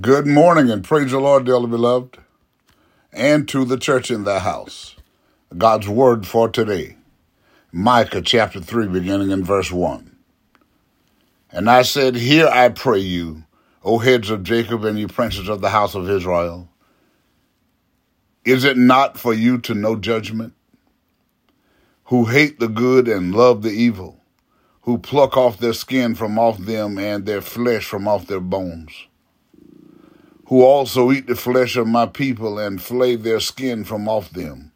Good morning and praise the Lord, dearly beloved, and to the church in the house. God's word for today, Micah chapter 3, beginning in verse 1. And I said, Hear I pray you, O heads of Jacob and you princes of the house of Israel. Is it not for you to know judgment? Who hate the good and love the evil, who pluck off their skin from off them and their flesh from off their bones who also eat the flesh of my people and flay their skin from off them.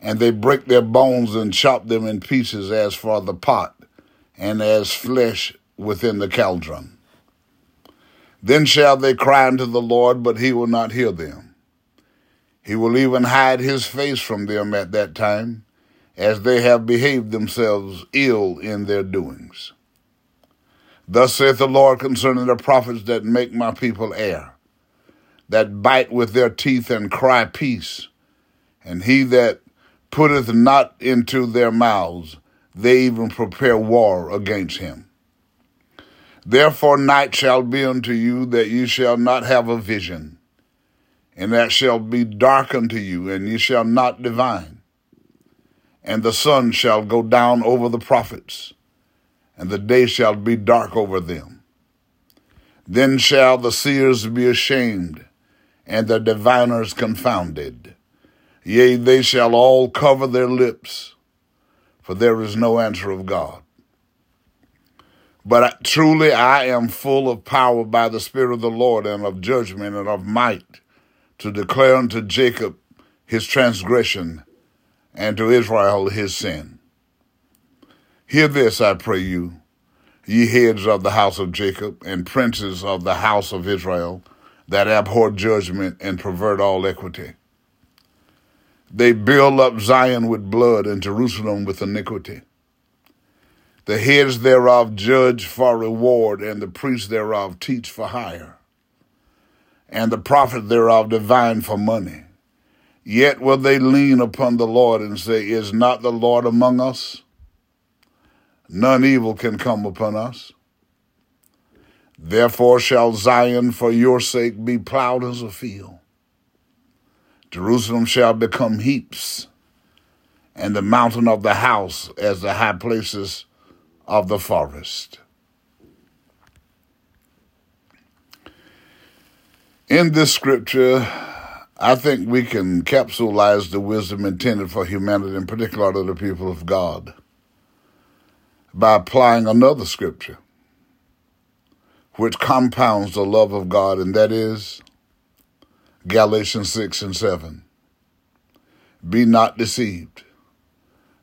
And they break their bones and chop them in pieces as for the pot, and as flesh within the cauldron. Then shall they cry unto the Lord, but he will not hear them. He will even hide his face from them at that time, as they have behaved themselves ill in their doings. Thus saith the Lord concerning the prophets that make my people err that bite with their teeth and cry peace, and he that putteth not into their mouths, they even prepare war against him. Therefore night shall be unto you that ye shall not have a vision, and that shall be dark unto you, and ye shall not divine. And the sun shall go down over the prophets, and the day shall be dark over them. Then shall the seers be ashamed, and the diviners confounded. Yea, they shall all cover their lips, for there is no answer of God. But truly I am full of power by the Spirit of the Lord, and of judgment and of might, to declare unto Jacob his transgression, and to Israel his sin. Hear this, I pray you, ye heads of the house of Jacob, and princes of the house of Israel that abhor judgment and pervert all equity. They build up Zion with blood and Jerusalem with iniquity. The heads thereof judge for reward, and the priests thereof teach for hire, and the prophet thereof divine for money. Yet will they lean upon the Lord and say, Is not the Lord among us? None evil can come upon us. Therefore shall Zion for your sake be plowed as a field. Jerusalem shall become heaps, and the mountain of the house as the high places of the forest. In this scripture, I think we can capsulize the wisdom intended for humanity, in particular to the people of God, by applying another scripture which compounds the love of God, and that is Galatians 6 and 7. Be not deceived.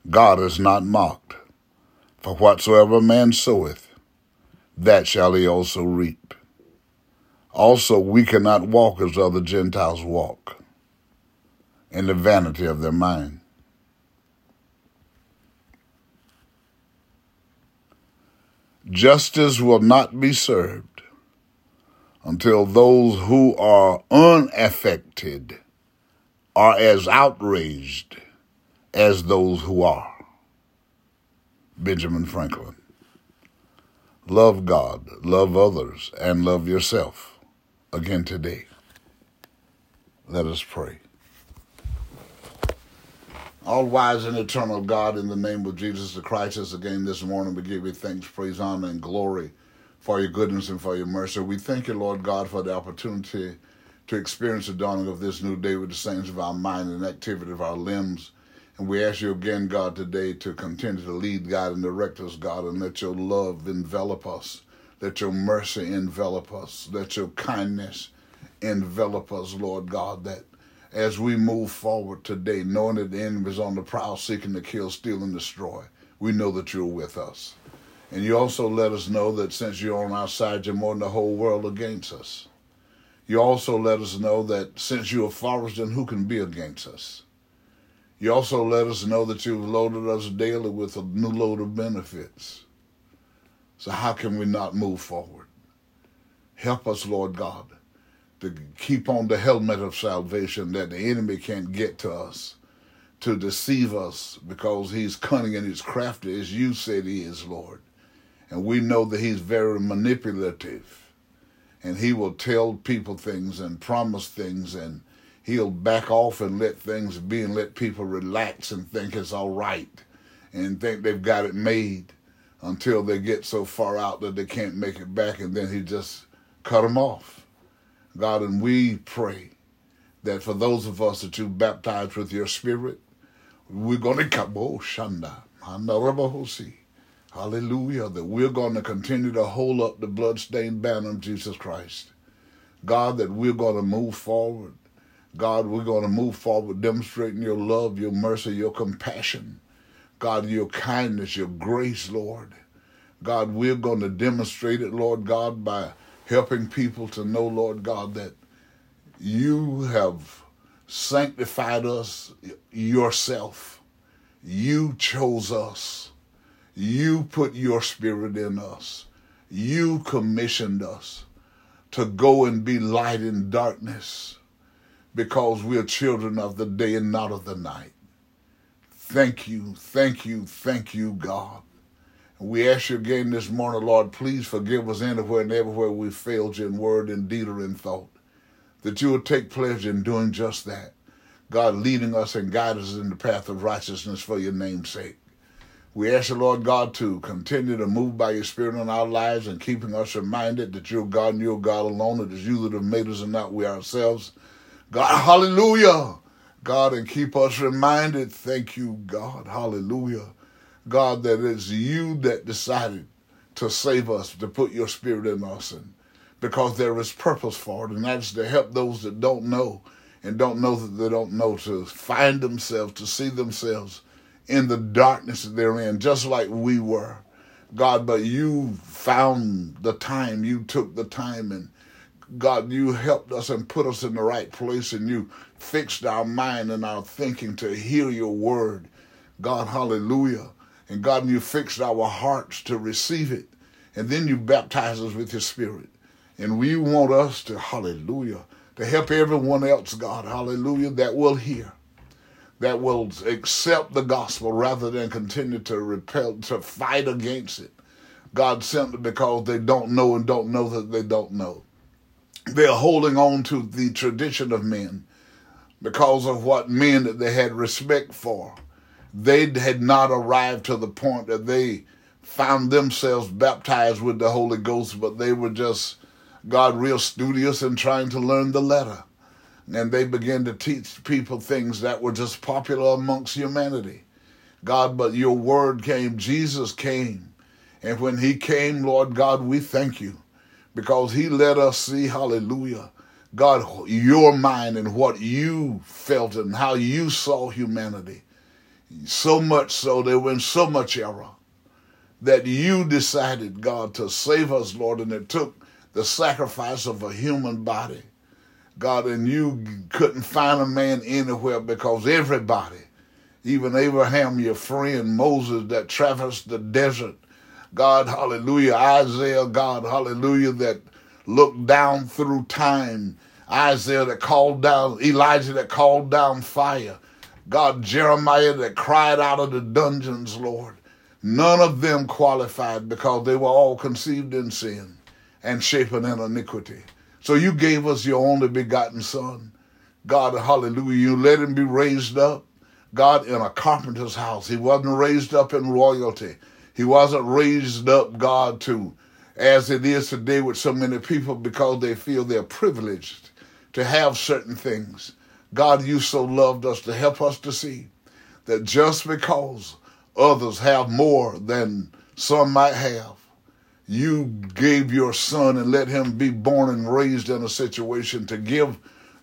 God is not mocked. For whatsoever man soweth, that shall he also reap. Also, we cannot walk as other Gentiles walk, in the vanity of their mind. Justice will not be served until those who are unaffected are as outraged as those who are. Benjamin Franklin. Love God, love others, and love yourself. Again today. Let us pray. All wise and eternal God, in the name of Jesus the Christ, us again this morning, we give you thanks, praise, honor, and glory for your goodness and for your mercy. We thank you, Lord God, for the opportunity to experience the dawning of this new day with the saints of our mind and activity of our limbs. And we ask you again, God, today to continue to lead, God, and direct us, God, and let your love envelop us. Let your mercy envelop us. Let your kindness envelop us, Lord God, that as we move forward today, knowing that the enemy is on the prowl seeking to kill, steal, and destroy, we know that you're with us. And you also let us know that since you're on our side, you're more than the whole world against us. You also let us know that since you are for us, then who can be against us? You also let us know that you've loaded us daily with a new load of benefits. So how can we not move forward? Help us, Lord God to keep on the helmet of salvation that the enemy can't get to us to deceive us because he's cunning and he's crafty as you said he is, Lord. And we know that he's very manipulative. and he will tell people things and promise things and he'll back off and let things be and let people relax and think it's all right and think they've got it made until they get so far out that they can't make it back and then he just cut them off. God, and we pray that for those of us that you baptized with your spirit, we're going to come, oh, Shanda, Hallelujah, that we're going to continue to hold up the bloodstained banner of Jesus Christ. God, that we're going to move forward. God, we're going to move forward demonstrating your love, your mercy, your compassion. God, your kindness, your grace, Lord. God, we're going to demonstrate it, Lord God, by helping people to know, Lord God, that you have sanctified us yourself. You chose us. You put your spirit in us. You commissioned us to go and be light in darkness because we're children of the day and not of the night. Thank you, thank you, thank you, God. We ask you again this morning, Lord, please forgive us anywhere and everywhere we failed you in word and deed or in thought. That you will take pleasure in doing just that. God, leading us and guiding us in the path of righteousness for your name's sake. We ask you, Lord God, to continue to move by your Spirit in our lives and keeping us reminded that you're God and you're God alone, it is you that have made us and not we ourselves. God, hallelujah. God, and keep us reminded, thank you, God, hallelujah. God, that it's you that decided to save us, to put your spirit in us, and because there is purpose for it, and that's to help those that don't know and don't know that they don't know to find themselves, to see themselves in the darkness that they're in, just like we were. God, but you found the time, you took the time, and God, you helped us and put us in the right place, and you fixed our mind and our thinking to hear your word. God, hallelujah. And God, you fixed our hearts to receive it. And then you baptize us with your spirit. And we want us to, hallelujah, to help everyone else, God, hallelujah, that will hear that will accept the gospel rather than continue to repel, to fight against it. God simply because they don't know and don't know that they don't know. They're holding on to the tradition of men because of what men that they had respect for. They had not arrived to the point that they found themselves baptized with the Holy Ghost, but they were just, God, real studious and trying to learn the letter and they began to teach people things that were just popular amongst humanity. God, but your word came, Jesus came. And when he came, Lord God, we thank you because he let us see, hallelujah, God, your mind and what you felt and how you saw humanity. So much so, there was so much error that you decided, God, to save us, Lord, and it took the sacrifice of a human body. God, and you couldn't find a man anywhere because everybody, even Abraham, your friend, Moses, that traversed the desert, God, hallelujah, Isaiah, God, hallelujah, that looked down through time, Isaiah that called down, Elijah that called down fire, God, Jeremiah that cried out of the dungeons, Lord. None of them qualified because they were all conceived in sin and shapen in iniquity. So you gave us your only begotten Son. God, hallelujah. You let him be raised up, God, in a carpenter's house. He wasn't raised up in royalty. He wasn't raised up, God, to as it is today with so many people because they feel they're privileged to have certain things. God, you so loved us to help us to see that just because others have more than some might have, you gave your son and let him be born and raised in a situation to give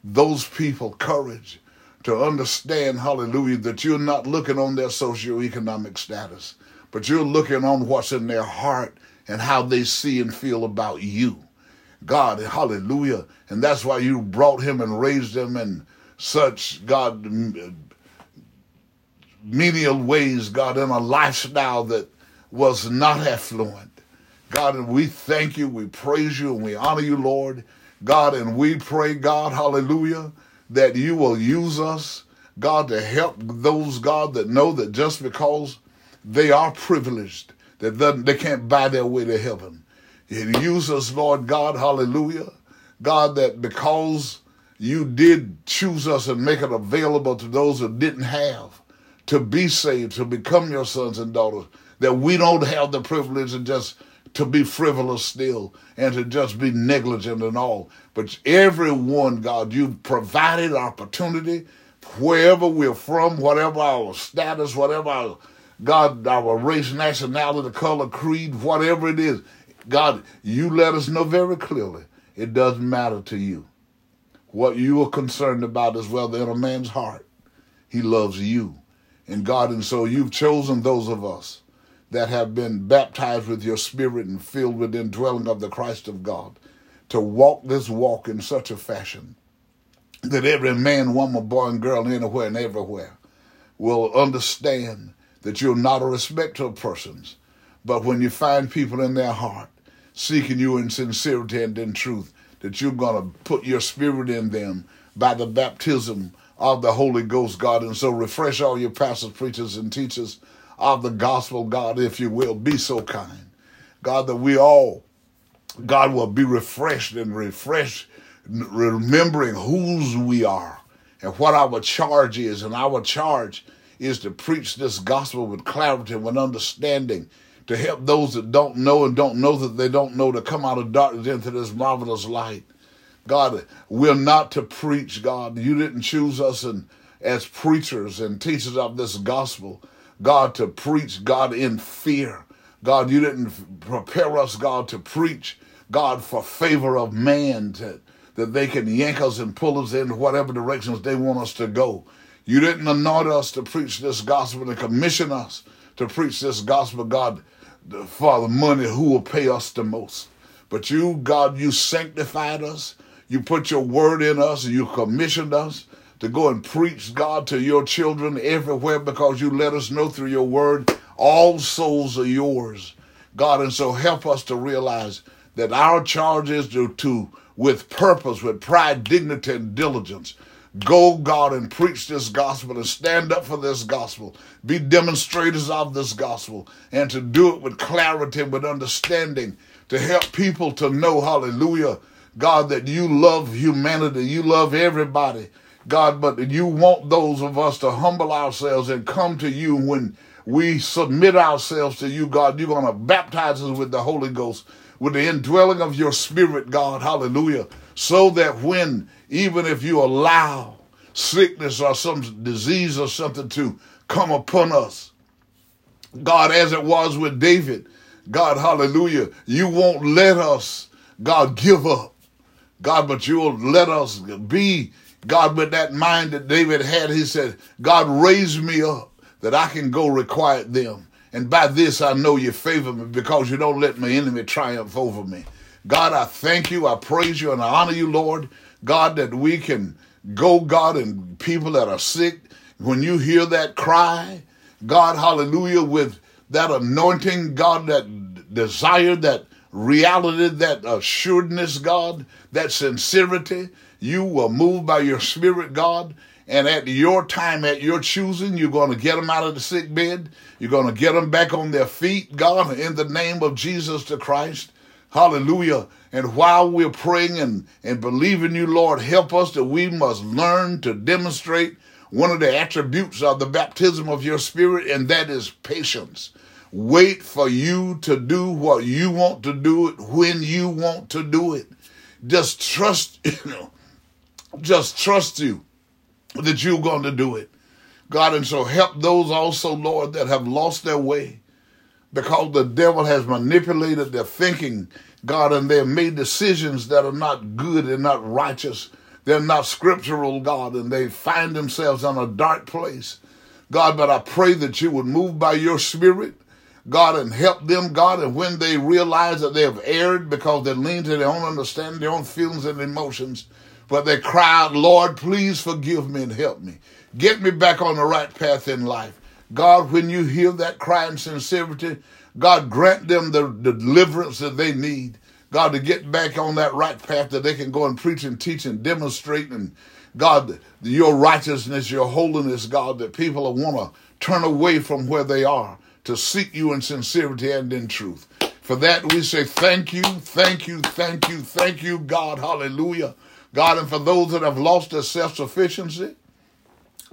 those people courage to understand, hallelujah, that you're not looking on their socioeconomic status, but you're looking on what's in their heart and how they see and feel about you. God, hallelujah. And that's why you brought him and raised him in such, God, menial ways, God, in a lifestyle that was not affluent. God, and we thank you, we praise you, and we honor you, Lord. God, and we pray, God, hallelujah, that you will use us, God, to help those, God, that know that just because they are privileged, that they can't buy their way to heaven. And use us, Lord God, hallelujah. God, that because you did choose us and make it available to those who didn't have to be saved, to become your sons and daughters, that we don't have the privilege of just to be frivolous still and to just be negligent and all. But everyone, God, you provided opportunity wherever we're from, whatever our status, whatever our God, our race, nationality, color, creed, whatever it is. God, you let us know very clearly it doesn't matter to you. What you are concerned about is whether in a man's heart he loves you. And God, and so you've chosen those of us that have been baptized with your spirit and filled with the indwelling of the Christ of God to walk this walk in such a fashion that every man, woman, boy, and girl, anywhere and everywhere will understand that you're not a respecter of persons, but when you find people in their heart seeking you in sincerity and in truth, that you're going to put your spirit in them by the baptism of the Holy Ghost, God. And so refresh all your pastors, preachers, and teachers of the gospel, God, if you will. Be so kind. God, that we all, God, will be refreshed and refreshed, remembering whose we are and what our charge is. And our charge is to preach this gospel with clarity, and with understanding, to help those that don't know and don't know that they don't know to come out of darkness into this marvelous light. God, we're not to preach, God. You didn't choose us and as preachers and teachers of this gospel, God, to preach, God, in fear. God, you didn't prepare us, God, to preach, God, for favor of man, to, that they can yank us and pull us in whatever directions they want us to go. You didn't anoint us to preach this gospel and commission us to preach this gospel, God, the money who will pay us the most. But you, God, you sanctified us. You put your word in us and you commissioned us to go and preach, God, to your children everywhere because you let us know through your word all souls are yours. God, and so help us to realize that our charge is to, to with purpose, with pride, dignity, and diligence, Go, God, and preach this gospel and stand up for this gospel. Be demonstrators of this gospel and to do it with clarity, with understanding, to help people to know, hallelujah, God, that you love humanity, you love everybody, God, but you want those of us to humble ourselves and come to you when we submit ourselves to you, God. You're going to baptize us with the Holy Ghost, with the indwelling of your Spirit, God, hallelujah, so that when even if you allow sickness or some disease or something to come upon us. God, as it was with David, God, hallelujah, you won't let us, God, give up. God, but you'll let us be, God, with that mind that David had. He said, God, raise me up that I can go requite them. And by this I know you favor me because you don't let my enemy triumph over me. God, I thank you, I praise you, and I honor you, Lord. God, that we can go, God, and people that are sick, when you hear that cry, God, hallelujah, with that anointing, God, that desire, that reality, that assuredness, God, that sincerity, you will move by your spirit, God. And at your time, at your choosing, you're going to get them out of the sick bed. You're going to get them back on their feet, God, in the name of Jesus the Christ. Hallelujah. And while we're praying and, and believing you, Lord, help us that we must learn to demonstrate one of the attributes of the baptism of your spirit, and that is patience. Wait for you to do what you want to do it when you want to do it. Just trust, you know, just trust you that you're going to do it. God, and so help those also, Lord, that have lost their way because the devil has manipulated their thinking, God, and they have made decisions that are not good and not righteous. They're not scriptural, God, and they find themselves in a dark place. God, but I pray that you would move by your spirit, God, and help them, God, and when they realize that they have erred because they lean to their own understanding, their own feelings and emotions, but they cry out, Lord, please forgive me and help me. Get me back on the right path in life. God, when you hear that cry in sincerity, God, grant them the, deliverance that they need. God, to get back on that right path that they can go and preach and teach and demonstrate and God, your righteousness, your holiness, God, that people will want to turn away from where they are to seek you in sincerity and in truth. For that we say thank you, thank you, thank you, thank you, God. Hallelujah. God, and for those that have lost their self sufficiency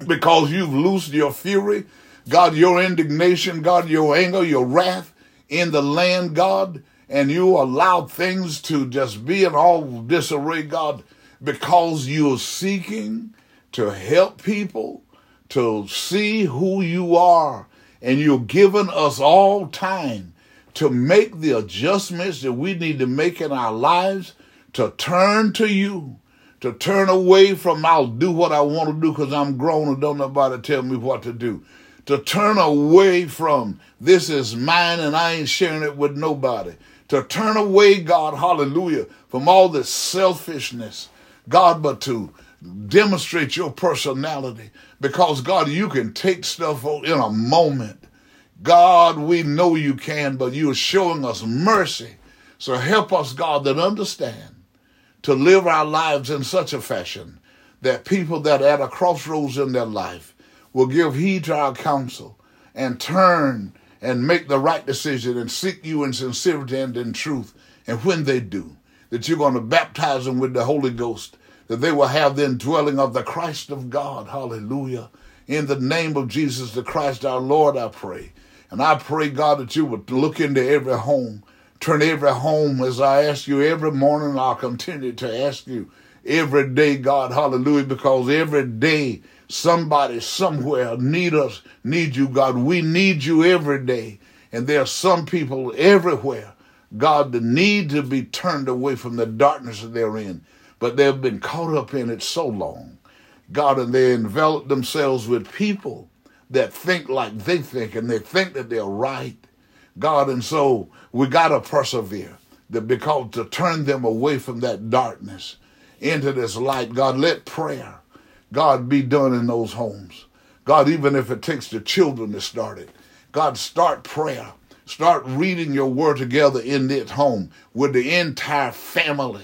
because you've loosed your fury, God, your indignation, God, your anger, your wrath in the land, God, and you allowed things to just be in all disarray, God, because you're seeking to help people to see who you are. And you're giving us all time to make the adjustments that we need to make in our lives to turn to you, to turn away from I'll do what I want to do because I'm grown and don't nobody tell me what to do. To turn away from this is mine and I ain't sharing it with nobody. To turn away, God, hallelujah, from all this selfishness, God, but to demonstrate your personality because, God, you can take stuff in a moment God, we know you can, but you are showing us mercy. So help us, God, that understand to live our lives in such a fashion that people that are at a crossroads in their life will give heed to our counsel and turn and make the right decision and seek you in sincerity and in truth. And when they do, that you're going to baptize them with the Holy Ghost, that they will have the indwelling of the Christ of God. Hallelujah. In the name of Jesus the Christ our Lord, I pray. And I pray, God, that you would look into every home, turn every home as I ask you every morning. I'll continue to ask you every day, God, hallelujah, because every day somebody somewhere need us, need you, God. We need you every day. And there are some people everywhere, God, that need to be turned away from the darkness that they're in. But they've been caught up in it so long. God, and they envelop themselves with people that think like they think and they think that they're right. God, and so we got to persevere that because to turn them away from that darkness into this light. God, let prayer, God, be done in those homes. God, even if it takes the children to start it, God, start prayer. Start reading your word together in this home with the entire family.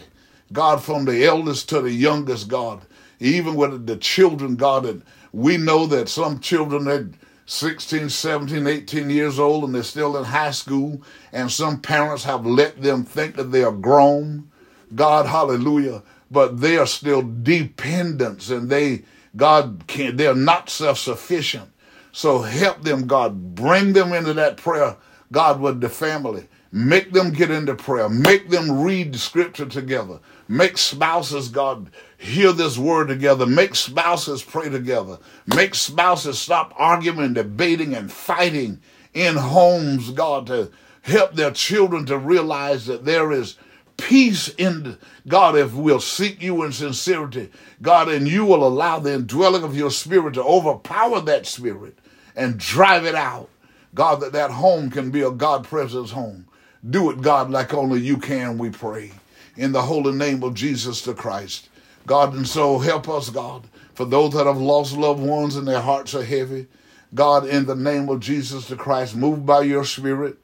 God, from the eldest to the youngest, God, even with the children, God, and we know that some children are 16, 17, 18 years old and they're still in high school, and some parents have let them think that they are grown. God, hallelujah. But they are still dependents and they, God, can they're not self sufficient. So help them, God. Bring them into that prayer, God, with the family. Make them get into prayer. Make them read the scripture together. Make spouses, God, hear this word together. Make spouses pray together. Make spouses stop arguing, debating, and fighting in homes, God, to help their children to realize that there is peace in God if we'll seek you in sincerity. God, and you will allow the indwelling of your spirit to overpower that spirit and drive it out. God, that that home can be a God presence home. Do it, God, like only you can, we pray. In the holy name of Jesus the Christ. God, and so help us, God, for those that have lost loved ones and their hearts are heavy. God, in the name of Jesus the Christ, move by your Spirit.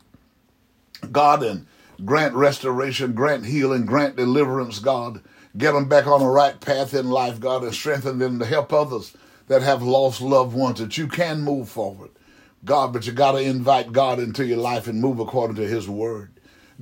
God, and grant restoration, grant healing, grant deliverance, God. Get them back on the right path in life, God, and strengthen them to help others that have lost loved ones, that you can move forward. God, but you got to invite God into your life and move according to His word.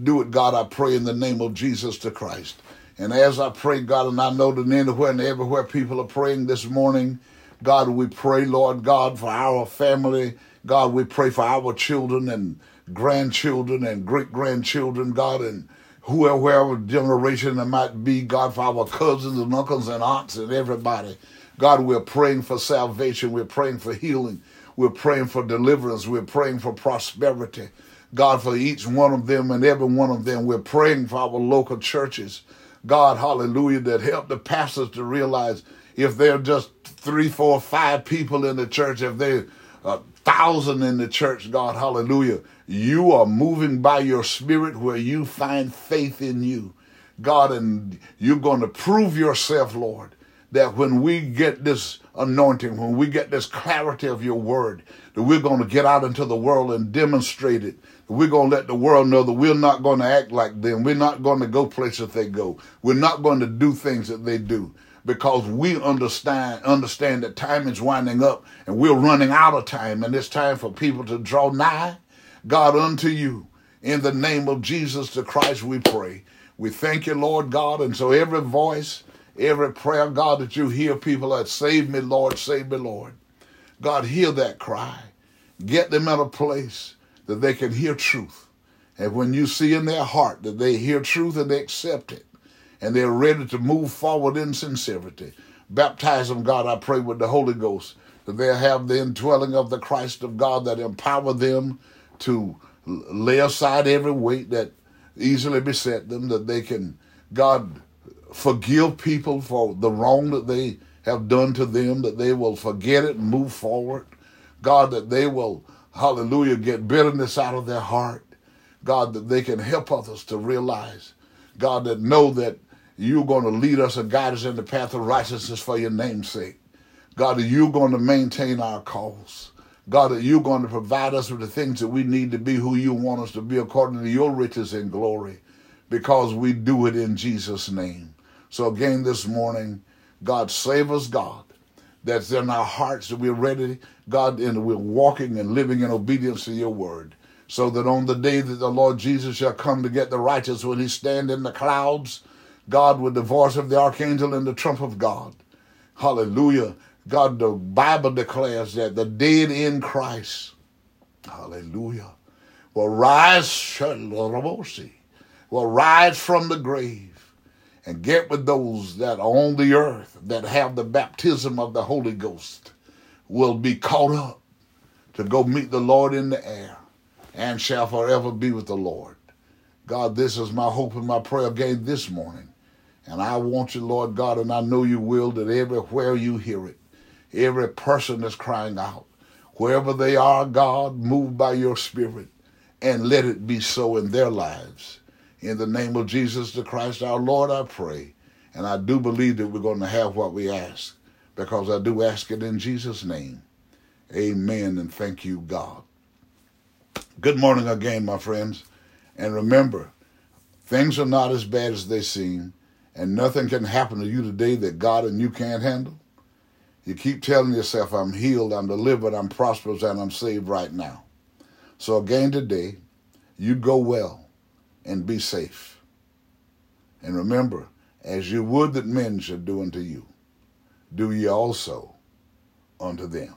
Do it, God, I pray in the name of Jesus the Christ. And as I pray, God, and I know that anywhere and everywhere people are praying this morning, God, we pray, Lord God, for our family. God, we pray for our children and grandchildren and great grandchildren, God, and whoever, whoever generation it might be, God, for our cousins and uncles and aunts and everybody. God, we're praying for salvation. We're praying for healing. We're praying for deliverance. We're praying for prosperity. God, for each one of them and every one of them. We're praying for our local churches. God, hallelujah, that help the pastors to realize if they're just three, four, five people in the church, if they're a uh, thousand in the church, God, hallelujah, you are moving by your spirit where you find faith in you. God, and you're going to prove yourself, Lord, that when we get this anointing, when we get this clarity of your word, that we're going to get out into the world and demonstrate it. We're going to let the world know that we're not going to act like them. We're not going to go places they go. We're not going to do things that they do because we understand understand that time is winding up and we're running out of time and it's time for people to draw nigh God unto you In the name of Jesus the Christ, we pray. We thank you, Lord God. And so every voice, every prayer, God, that you hear people that save me, Lord, save me, Lord. God, hear that cry. Get them in a place that they can hear truth. And when you see in their heart that they hear truth and they accept it, and they're ready to move forward in sincerity, baptize them, God, I pray, with the Holy Ghost, that they'll have the indwelling of the Christ of God that empower them to lay aside every weight that easily beset them, that they can, God, forgive people for the wrong that they have done to them, that they will forget it and move forward. God, that they will, hallelujah, get bitterness out of their heart. God, that they can help others to realize, God, that know that you're going to lead us and guide us in the path of righteousness for your name's sake. God, that you're going to maintain our cause. God, that you're going to provide us with the things that we need to be who you want us to be according to your riches and glory, because we do it in Jesus' name. So again this morning, God save us, God, that's in our hearts that we're ready, God, and we're walking and living in obedience to your word. So that on the day that the Lord Jesus shall come to get the righteous when he stand in the clouds, God, with the voice of the archangel and the trump of God. Hallelujah. God, the Bible declares that the dead in Christ, hallelujah, will rise, will rise from the grave and get with those that are on the earth that have the baptism of the Holy Ghost, will be caught up to go meet the Lord in the air and shall forever be with the Lord. God, this is my hope and my prayer again this morning. And I want you, Lord God, and I know you will, that everywhere you hear it, every person is crying out, wherever they are, God, move by your Spirit and let it be so in their lives. In the name of Jesus the Christ, our Lord, I pray. And I do believe that we're going to have what we ask because I do ask it in Jesus' name. Amen. And thank you, God. Good morning again, my friends. And remember, things are not as bad as they seem, and nothing can happen to you today that God and you can't handle. You keep telling yourself, I'm healed, I'm delivered, I'm prosperous, and I'm saved right now. So again today, you go well and be safe. And remember, as you would that men should do unto you, do ye also unto them.